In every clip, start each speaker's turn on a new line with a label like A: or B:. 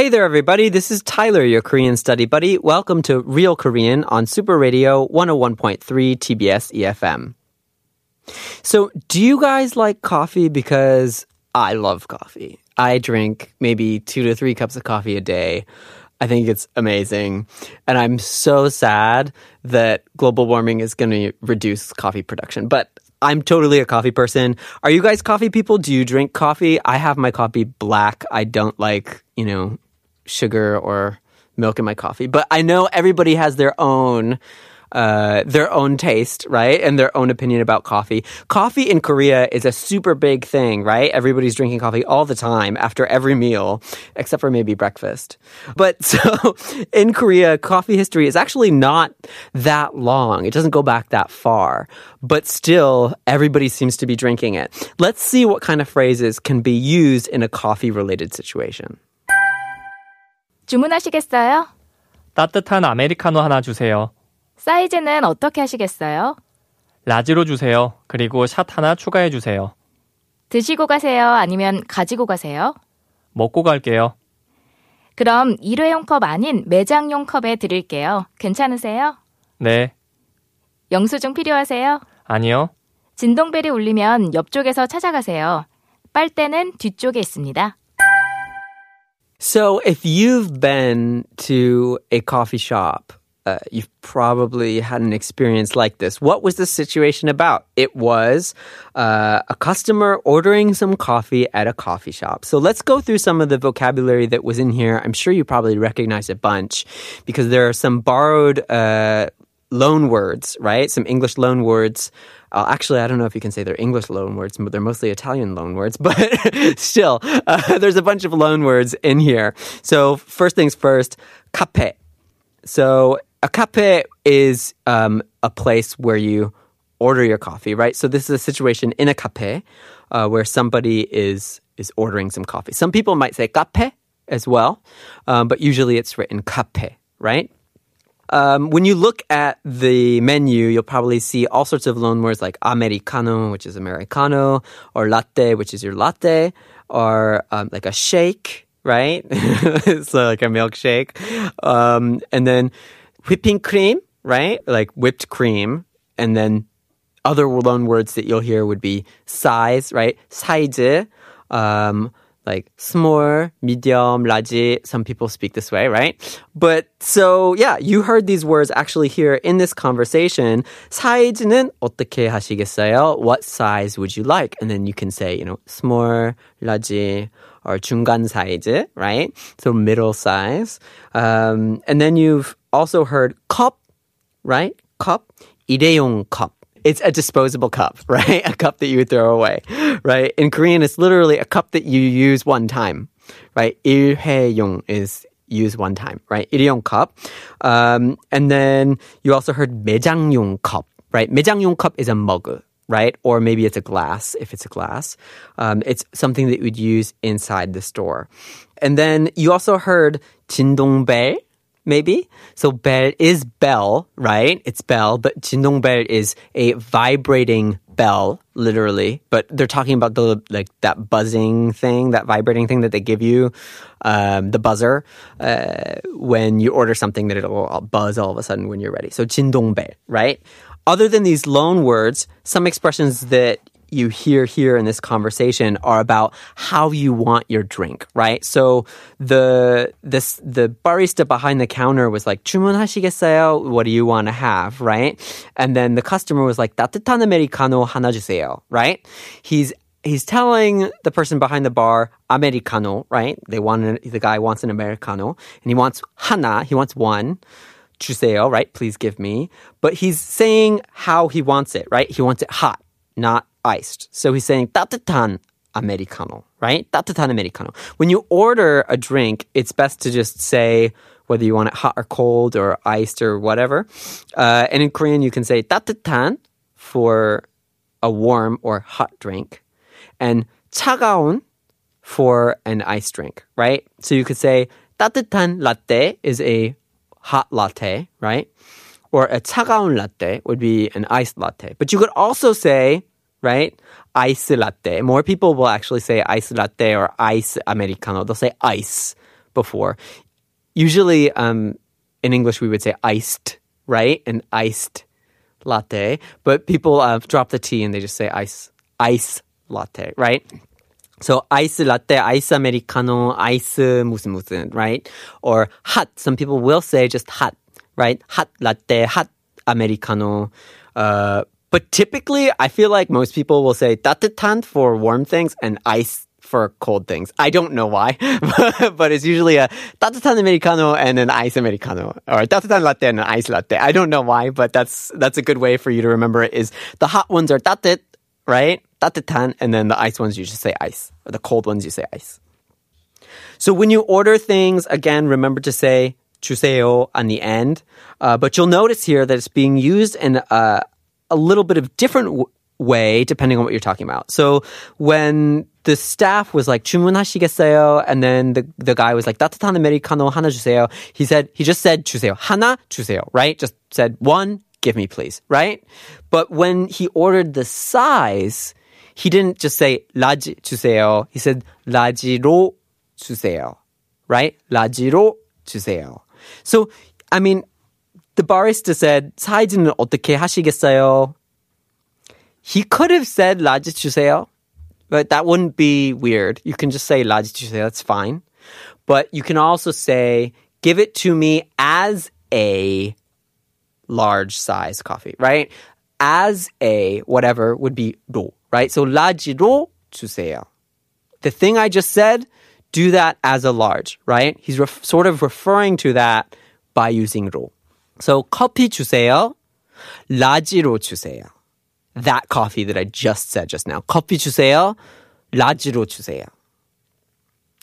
A: Hey there, everybody. This is Tyler, your Korean study buddy. Welcome to Real Korean on Super Radio 101.3 TBS EFM. So, do you guys like coffee? Because I love coffee. I drink maybe two to three cups of coffee a day. I think it's amazing. And I'm so sad that global warming is going to reduce coffee production. But I'm totally a coffee person. Are you guys coffee people? Do you drink coffee? I have my coffee black. I don't like, you know, sugar or milk in my coffee. But I know everybody has their own uh, their own taste, right? And their own opinion about coffee. Coffee in Korea is a super big thing, right? Everybody's drinking coffee all the time after every meal, except for maybe breakfast. But so in Korea, coffee history is actually not that long. It doesn't go back that far, but still everybody seems to be drinking it. Let's see what kind of phrases can be used in a coffee related situation.
B: 주문하시겠어요?
C: 따뜻한 아메리카노 하나 주세요.
B: 사이즈는 어떻게 하시겠어요?
C: 라지로 주세요. 그리고 샷 하나 추가해 주세요.
B: 드시고 가세요? 아니면 가지고 가세요?
C: 먹고 갈게요.
B: 그럼 일회용 컵 아닌 매장용 컵에 드릴게요. 괜찮으세요?
C: 네.
B: 영수증 필요하세요?
C: 아니요.
B: 진동벨이 울리면 옆쪽에서 찾아가세요. 빨대는 뒤쪽에 있습니다.
A: So, if you've been to a coffee shop, uh, you've probably had an experience like this. What was the situation about? It was uh, a customer ordering some coffee at a coffee shop. So, let's go through some of the vocabulary that was in here. I'm sure you probably recognize a bunch because there are some borrowed uh, loan words, right? Some English loan words. Uh, actually, I don't know if you can say they're English loan words, but they're mostly Italian loan words. But still, uh, there's a bunch of loan words in here. So first things first, cafe. So a cafe is um, a place where you order your coffee, right? So this is a situation in a cafe uh, where somebody is is ordering some coffee. Some people might say cafe as well, um, but usually it's written cafe, right? Um, when you look at the menu, you'll probably see all sorts of loan words like americano, which is americano, or latte, which is your latte, or um, like a shake, right? so like a milkshake, um, and then whipping cream, right? Like whipped cream, and then other loan words that you'll hear would be size, right? 사이즈, um, like small, medium, large. Some people speak this way, right? But so yeah, you heard these words actually here in this conversation. 사이즈는 어떻게 하시겠어요? What size would you like? And then you can say, you know, small, large, or 중간 사이즈, right? So middle size. Um, and then you've also heard cup, right? Cup, 일회용 cup it's a disposable cup, right? A cup that you would throw away, right? In Korean, it's literally a cup that you use one time, right? 일회용 is used one time, right? 일회용 cup. Um, and then you also heard 매장용 cup, right? 매장용 cup is a mug, right? Or maybe it's a glass, if it's a glass. Um, it's something that you would use inside the store. And then you also heard 진동벨, maybe. So bell is bell, right? It's bell, but 진동벨 is a vibrating bell, literally. But they're talking about the like that buzzing thing, that vibrating thing that they give you, um, the buzzer, uh, when you order something that it'll buzz all of a sudden when you're ready. So 진동벨, right? Other than these loan words, some expressions that you hear here in this conversation are about how you want your drink, right? So the this the barista behind the counter was like 주문하시겠어요? What do you want to have, right? And then the customer was like 따뜻한 아메리카노 하나 주세요, right? He's he's telling the person behind the bar americano, right? They want an, the guy wants an americano and he wants 하나, he wants one. 주세요, right? Please give me. But he's saying how he wants it, right? He wants it hot, not iced. So he's saying 따뜻한 americano, right? 따뜻한 americano. When you order a drink, it's best to just say whether you want it hot or cold or iced or whatever. Uh, and in Korean, you can say 따뜻한 for a warm or hot drink, and 차가운 for an ice drink, right? So you could say 따뜻한 latte is a hot latte, right? Or a 차가운 latte would be an iced latte. But you could also say, right, ice latte. More people will actually say ice latte or ice americano. They'll say ice before. Usually, um, in English, we would say iced, right? An iced latte. But people uh, drop the T and they just say ice, ice latte, right? So ice latte, ice americano, ice 무슨 무슨, right? Or hot. Some people will say just hot, right? Hot latte, hot americano. Uh, but typically, I feel like most people will say tatetan for warm things and ice for cold things. I don't know why, but, it's usually a tatetan americano and an ice americano, or tatetan latte and an ice latte. I don't know why, but that's that's a good way for you to remember it. Is the hot ones are "tata," right? Tatetan, and then the ice ones you just say ice, or the cold ones you say ice. So when you order things, again, remember to say 주세요 on the end. Uh, but you'll notice here that it's being used in a, a little bit of different w- way depending on what you're talking about. So when the staff was like 주문하시겠어요, and then the the guy was like 따뜻한 아메리카노 하나 주세요. He said he just said 주세요 하나 주세요, right? Just said one, give me please, right? But when he ordered the size, he didn't just say 라지 주세요. He said 라지로 주세요, right? 라지로 주세요. So I mean, the barista said 사이즈는 어떻게 하시겠어요? He could have said 라지 주세요, but that wouldn't be weird. You can just say 라지 주세요. That's fine. But you can also say give it to me as a large size coffee, right? As a whatever would be 로, right? So 라지로 주세요. The thing I just said, do that as a large, right? He's ref- sort of referring to that by using 로. So 커피 주세요. 라지로 주세요. That coffee that I just said just now. 커피 주세요. 라지로 주세요.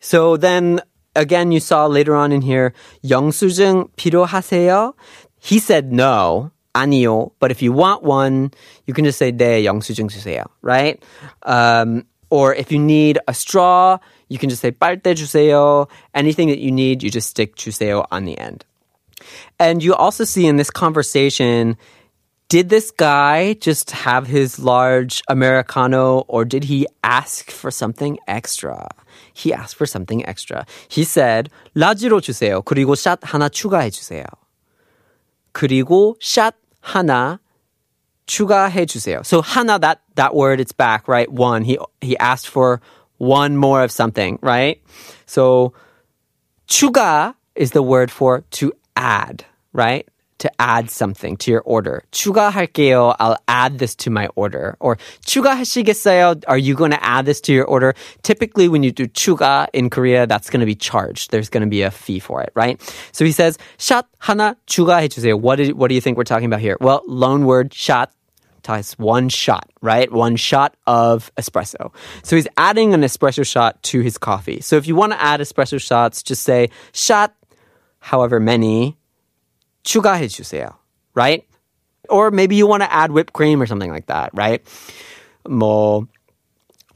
A: So then again, you saw later on in here, 영수증 필요하세요? He said no, 아니요. But if you want one, you can just say 네, 영수증 주세요, right? Um, or if you need a straw, you can just say 빨대 주세요. Anything that you need, you just stick 주세요 on the end. And you also see in this conversation, did this guy just have his large Americano or did he ask for something extra? He asked for something extra. He said, 라지로 주세요. 그리고 샷 하나 추가해 주세요. 그리고 샷 하나 추가해 주세요. So 하나, that, that word, it's back, right? One. He, he asked for one more of something, right? So 추가 is the word for to add, right? To add something to your order. 추가할게요. I'll add this to my order. Or 추가하시겠어요? Are you going to add this to your order? Typically, when you do 추가 in Korea, that's going to be charged. There's going to be a fee for it, right? So he says, 샷 하나 추가해주세요. What, did, what do you think we're talking about here? Well, loan word 샷 ties one shot, right? One shot of espresso. So he's adding an espresso shot to his coffee. So if you want to add espresso shots, just say shot, however many, 추가해 주세요, right? Or maybe you want to add whipped cream or something like that, right? 뭐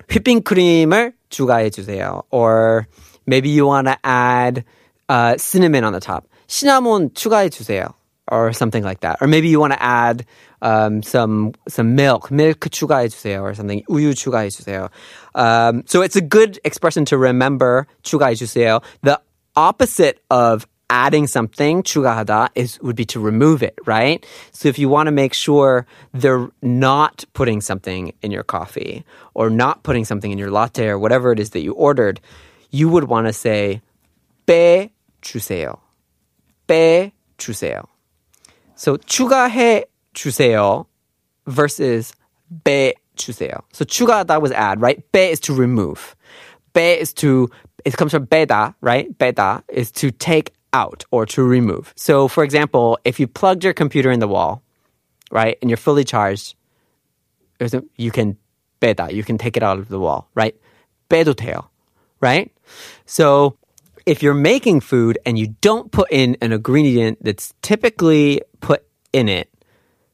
A: 휘핑크림을 추가해 주세요. Or maybe you want to add uh, cinnamon on the top. 시나몬 추가해 주세요. Or something like that. Or maybe you want to add um, some some milk, milk 추가해 주세요, or something. 우유 추가해 주세요. Um, so it's a good expression to remember. 추가해 주세요. The opposite of adding something 추가하다 is would be to remove it, right? So if you want to make sure they're not putting something in your coffee or not putting something in your latte or whatever it is that you ordered, you would want to say 빼 주세요. 빼 주세요. So 추가해 주세요 versus 빼 주세요. So 추가하다 was add, right? 빼 is to remove. 빼 is to it comes from 빼다, right? 빼다 is to take out or to remove. So for example, if you plugged your computer in the wall, right, and you're fully charged, there's a- you can 빼다, you can take it out of the wall, right? 빼도 돼요, right? So if you're making food and you don't put in an ingredient that's typically put in it,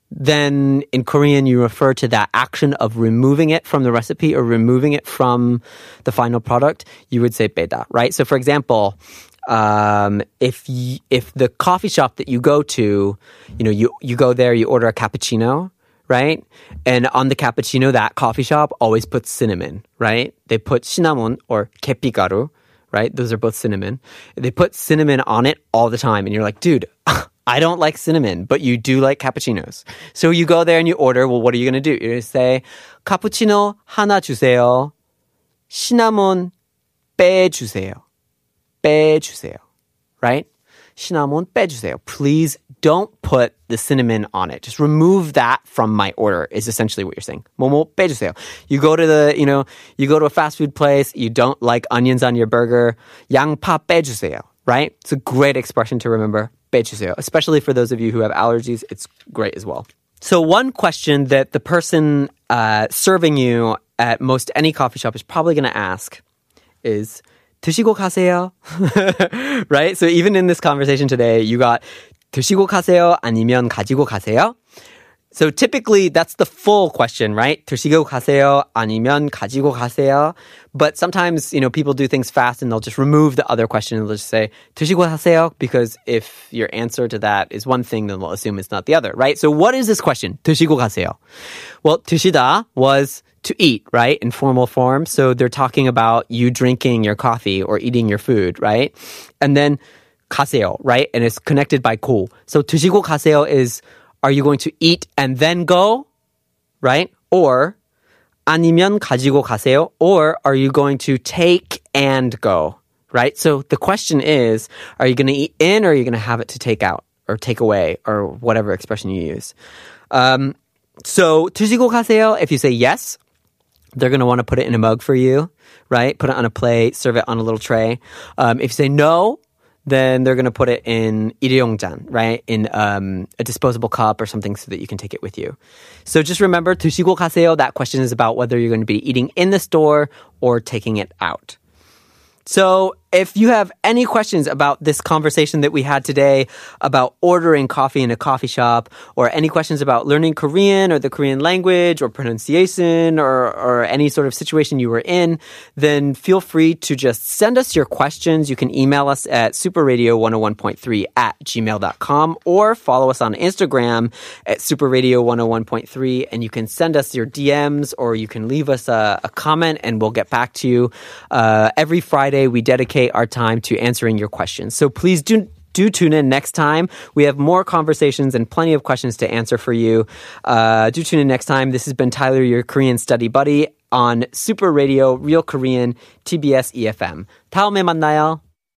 A: then in Korean you refer to that action of removing it from the recipe or removing it from the final product. You would say beda, right? So for example, um, if y- if the coffee shop that you go to, you know, you you go there, you order a cappuccino, right? And on the cappuccino, that coffee shop always puts cinnamon, right? They put cinnamon or kepigaru, right? Those are both cinnamon. They put cinnamon on it all the time, and you're like, dude. I don't like cinnamon, but you do like cappuccinos. So you go there and you order. Well, what are you going to do? You're going to say, cappuccino 하나 주세요. 시나몬 빼주세요. 빼주세요. Right? 시나몬 빼주세요. Please don't put the cinnamon on it. Just remove that from my order is essentially what you're saying. 뭐뭐 빼주세요. You go to the, you know, you go to a fast food place, you don't like onions on your burger, 양파 빼주세요. Right? It's a great expression to remember. 빼주세요. Especially for those of you who have allergies, it's great as well. So one question that the person uh, serving you at most any coffee shop is probably going to ask is 드시고 가세요. right? So even in this conversation today, you got 드시고 가세요 아니면 가지고 가세요? So typically that's the full question, right? 드시고 가세요 아니면 가지고 가세요. But sometimes, you know, people do things fast and they'll just remove the other question and they'll just say 드시고 가세요 because if your answer to that is one thing, then they'll assume it's not the other, right? So what is this question? 드시고 가세요. Well, 드시다 was to eat, right? In formal form. So they're talking about you drinking your coffee or eating your food, right? And then 가세요, right? And it's connected by 고. So 드시고 가세요 is are you going to eat and then go? Right? Or 아니면 가지고 가세요? Or are you going to take and go? Right? So the question is, are you going to eat in or are you going to have it to take out or take away or whatever expression you use? Um, so 드시고 가세요, if you say yes, they're going to want to put it in a mug for you, right? Put it on a plate, serve it on a little tray. Um, if you say no, then they're going to put it in 일회용잔, right? In um, a disposable cup or something so that you can take it with you. So just remember, 드시고 가세요, that question is about whether you're going to be eating in the store or taking it out. So, if you have any questions about this conversation that we had today about ordering coffee in a coffee shop, or any questions about learning Korean or the Korean language or pronunciation or, or any sort of situation you were in, then feel free to just send us your questions. You can email us at superradio101.3 at gmail.com or follow us on Instagram at superradio101.3 and you can send us your DMs or you can leave us a, a comment and we'll get back to you. Uh, every Friday, we dedicate our time to answering your questions. So please do do tune in next time. We have more conversations and plenty of questions to answer for you. Uh, do tune in next time. This has been Tyler, your Korean study buddy on Super Radio, Real Korean, TBS EFM. 다음에 만나요.